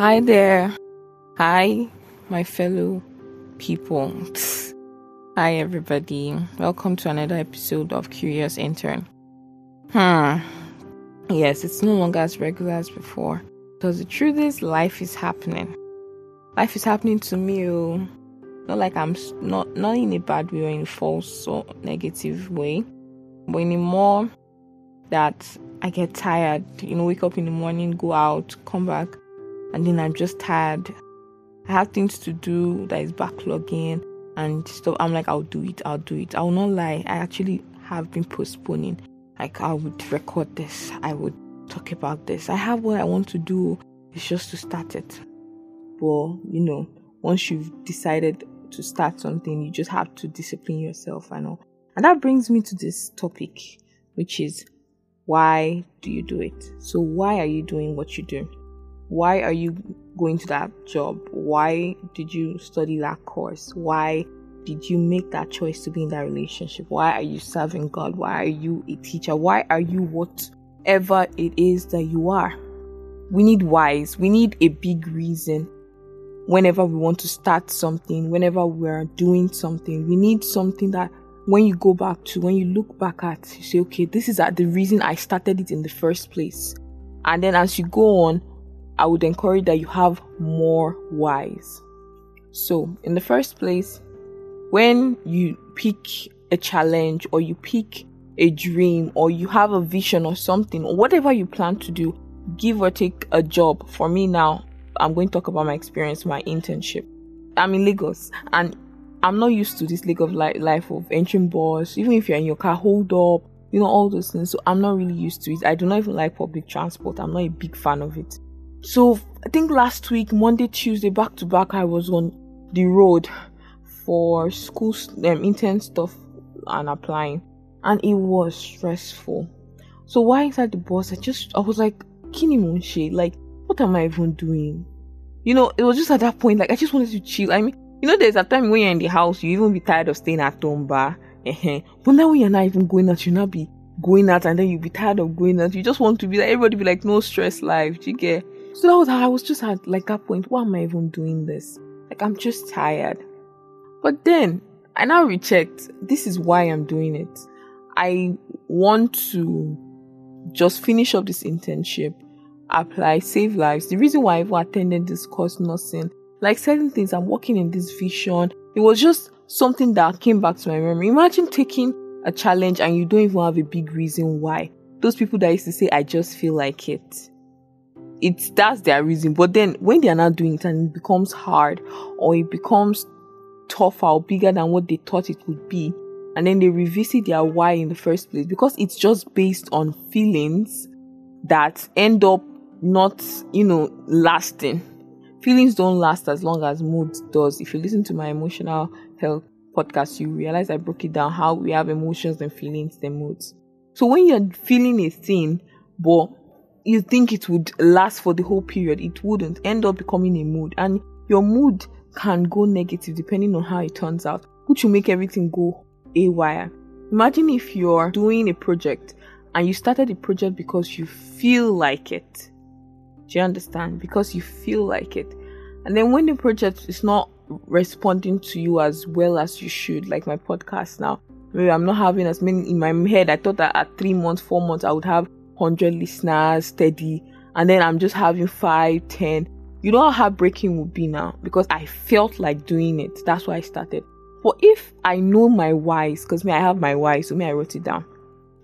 Hi there. Hi, my fellow people. Hi, everybody. Welcome to another episode of Curious Intern. Hmm. Yes, it's no longer as regular as before. Because the truth is, life is happening. Life is happening to me. Oh. Not like I'm not not in a bad way or in a false or negative way, but in a more that I get tired. You know, wake up in the morning, go out, come back, and then I'm just tired. I have things to do that is backlogging and stuff. I'm like, I'll do it, I'll do it. I will not lie. I actually have been postponing. Like, I would record this, I would talk about this. I have what I want to do. It's just to start it. But, you know, once you've decided to start something, you just have to discipline yourself and all. And that brings me to this topic, which is why do you do it? So, why are you doing what you do? Why are you going to that job? Why did you study that course? Why did you make that choice to be in that relationship? Why are you serving God? Why are you a teacher? Why are you whatever it is that you are? We need whys. We need a big reason. Whenever we want to start something, whenever we're doing something, we need something that when you go back to, when you look back at, you say, okay, this is the reason I started it in the first place. And then as you go on, I would encourage that you have more whys. So, in the first place, when you pick a challenge or you pick a dream or you have a vision or something or whatever you plan to do, give or take a job. For me now, I'm going to talk about my experience, my internship. I'm in Lagos and I'm not used to this leg of life of entering bus. Even if you're in your car, hold up, you know, all those things. So I'm not really used to it. I do not even like public transport. I'm not a big fan of it. So I think last week, Monday, Tuesday, back to back, I was on the road for school um, intern stuff and applying, and it was stressful. So while inside the bus, I just I was like, Kini Monche, like, what am I even doing? You know, it was just at that point, like I just wanted to chill. I mean, you know, there's a time when you're in the house, you even be tired of staying at home, bar. but now when you're not even going out, you not be going out and then you'll be tired of going out. You just want to be like, everybody be like, no stress life. You get? So that was how I was just at like that point. Why am I even doing this? Like, I'm just tired. But then I now rechecked. This is why I'm doing it. I want to just finish up this internship, apply, save lives. The reason why I even attended this course nursing like certain things I'm working in this vision. It was just something that came back to my memory. Imagine taking a challenge and you don't even have a big reason why. Those people that used to say, I just feel like it. It's that's their reason. But then when they are not doing it and it becomes hard or it becomes tougher or bigger than what they thought it would be, and then they revisit their why in the first place because it's just based on feelings that end up not, you know, lasting feelings don't last as long as mood does. If you listen to my emotional health podcast, you realize I broke it down how we have emotions and feelings and moods. So when you're feeling a thing, but you think it would last for the whole period, it wouldn't end up becoming a mood, and your mood can go negative depending on how it turns out, which will make everything go awry. Imagine if you're doing a project and you started a project because you feel like it do you understand? Because you feel like it. And then when the project is not responding to you as well as you should, like my podcast now, maybe I'm not having as many in my head. I thought that at three months, four months, I would have 100 listeners steady. And then I'm just having five, 10. You know how heartbreaking would be now because I felt like doing it. That's why I started. But if I know my whys, because me, I have my whys, so me, I wrote it down.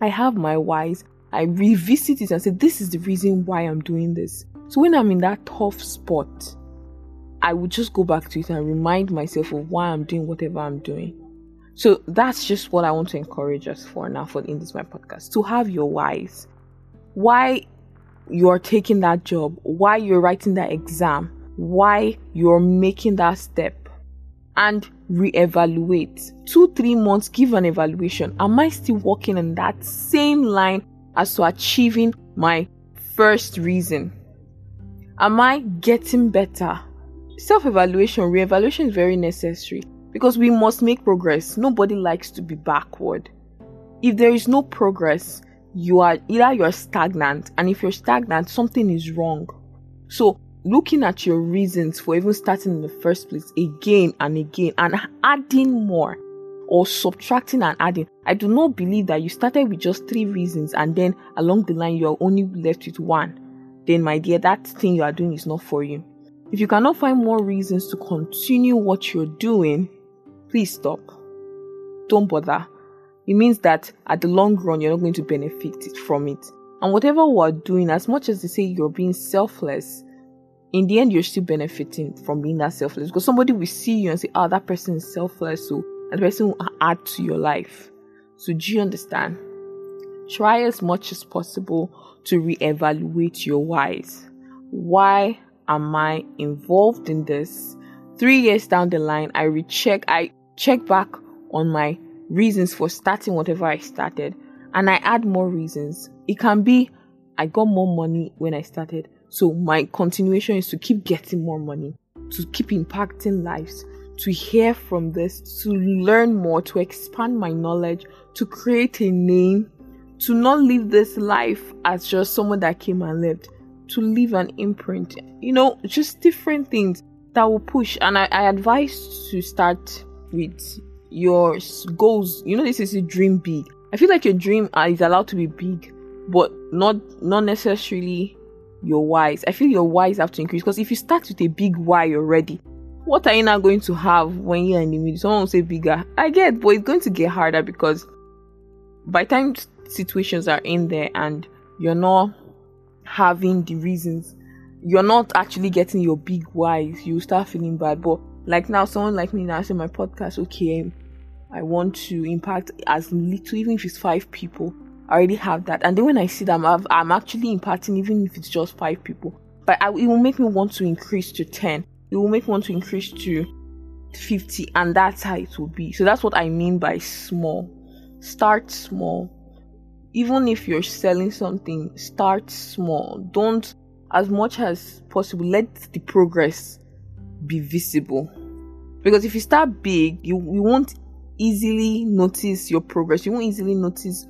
I have my whys. I revisit it and say, this is the reason why I'm doing this. So when I'm in that tough spot, I would just go back to it and remind myself of why I'm doing whatever I'm doing. So that's just what I want to encourage us for now for in this my podcast to have your whys. Why you're taking that job, why you're writing that exam, why you're making that step, and reevaluate. Two, three months, give an evaluation. Am I still working in that same line as to achieving my first reason? Am I getting better? Self evaluation, re evaluation is very necessary because we must make progress. Nobody likes to be backward. If there is no progress, you are either you're stagnant, and if you're stagnant, something is wrong. So looking at your reasons for even starting in the first place again and again and adding more or subtracting and adding. I do not believe that you started with just three reasons and then along the line you're only left with one. Then, my dear, that thing you are doing is not for you. If you cannot find more reasons to continue what you're doing, please stop. Don't bother. It means that at the long run, you're not going to benefit from it. And whatever we're doing, as much as they say you're being selfless, in the end, you're still benefiting from being that selfless because somebody will see you and say, Oh, that person is selfless. So, the person will add to your life. So, do you understand? Try as much as possible to reevaluate your whys. Why am I involved in this? Three years down the line, I recheck, I check back on my reasons for starting whatever I started and I add more reasons. It can be I got more money when I started. So my continuation is to keep getting more money, to keep impacting lives, to hear from this, to learn more, to expand my knowledge, to create a name, to not live this life as just someone that came and lived, to leave an imprint. You know, just different things that will push. And I, I advise to start with your goals. You know, this is a dream big. I feel like your dream uh, is allowed to be big, but not not necessarily your whys. I feel your whys have to increase because if you start with a big why already, what are you now going to have when you're in the middle? Someone will say bigger. I get, but it's going to get harder because by time situations are in there and you're not having the reasons, you're not actually getting your big whys, you start feeling bad. But like now, someone like me now saying my podcast, okay, um, I want to impact as little, even if it's five people. I already have that. And then when I see that I'm, I'm actually impacting, even if it's just five people, but I, it will make me want to increase to 10. It will make me want to increase to 50, and that's how it will be. So that's what I mean by small. Start small. Even if you're selling something, start small. Don't, as much as possible, let the progress be visible. Because if you start big, you, you won't easily notice your progress. You won't easily notice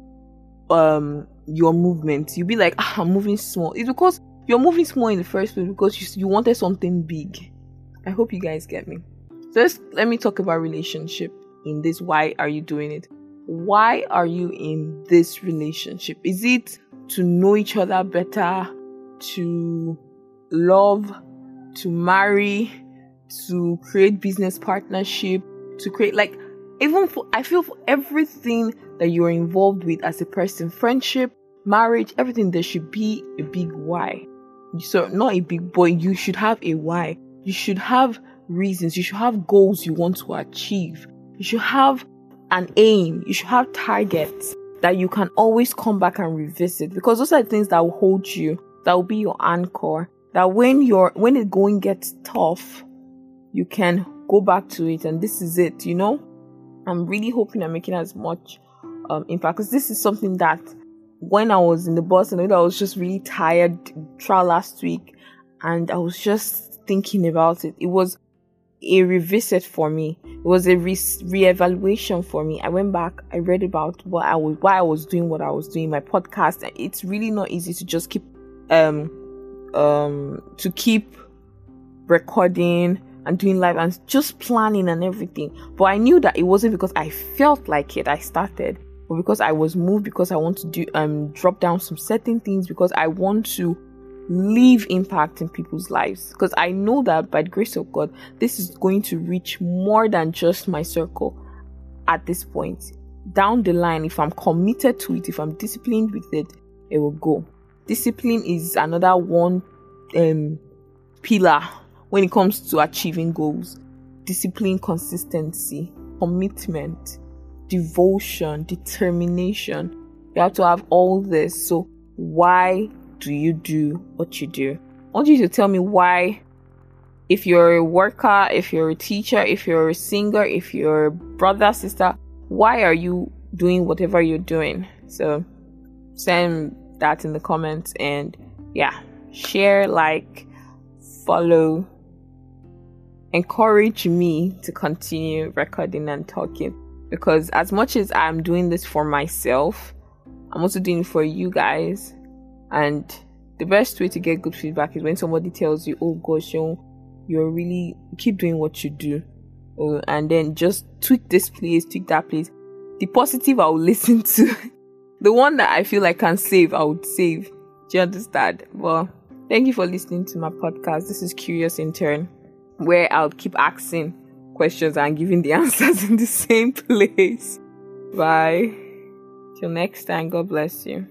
um your movement. You'll be like, ah, I'm moving small. It's because you're moving small in the first place because you, you wanted something big. I hope you guys get me. So let's let me talk about relationship in this. Why are you doing it? Why are you in this relationship? Is it to know each other better, to love, to marry, to create business partnership, to create like even for I feel for everything that you're involved with as a person, friendship, marriage, everything, there should be a big why. So not a big boy, you should have a why. You should have reasons, you should have goals you want to achieve. You should have an aim, you should have targets that you can always come back and revisit because those are the things that will hold you, that will be your anchor. That when you're when the going gets tough, you can go back to it and this is it, you know? I'm really hoping I'm making as much um, impact because this is something that when I was in the bus and I was just really tired trial last week and I was just thinking about it. It was a revisit for me. It was a re- reevaluation for me. I went back, I read about what I was, why I was doing what I was doing, my podcast. It's really not easy to just keep, um, um, to keep recording and doing live and just planning and everything. But I knew that it wasn't because I felt like it. I started, but because I was moved, because I want to do um drop down some certain things, because I want to leave impact in people's lives. Because I know that by the grace of God, this is going to reach more than just my circle at this point. Down the line, if I'm committed to it, if I'm disciplined with it, it will go. Discipline is another one um pillar when it comes to achieving goals discipline, consistency, commitment, devotion, determination. You have to have all this. So, why do you do what you do? I want you to tell me why. If you're a worker, if you're a teacher, if you're a singer, if you're a brother, sister, why are you doing whatever you're doing? So, send that in the comments and yeah, share, like, follow encourage me to continue recording and talking because as much as I'm doing this for myself, I'm also doing it for you guys. And the best way to get good feedback is when somebody tells you, "Oh gosh, you you're really keep doing what you do," uh, and then just tweak this place, tweak that place. The positive I will listen to. the one that I feel I can save, I would save. Do you understand? Well, thank you for listening to my podcast. This is Curious Intern, where I'll keep asking questions and giving the answers in the same place. Bye. Till next time, God bless you.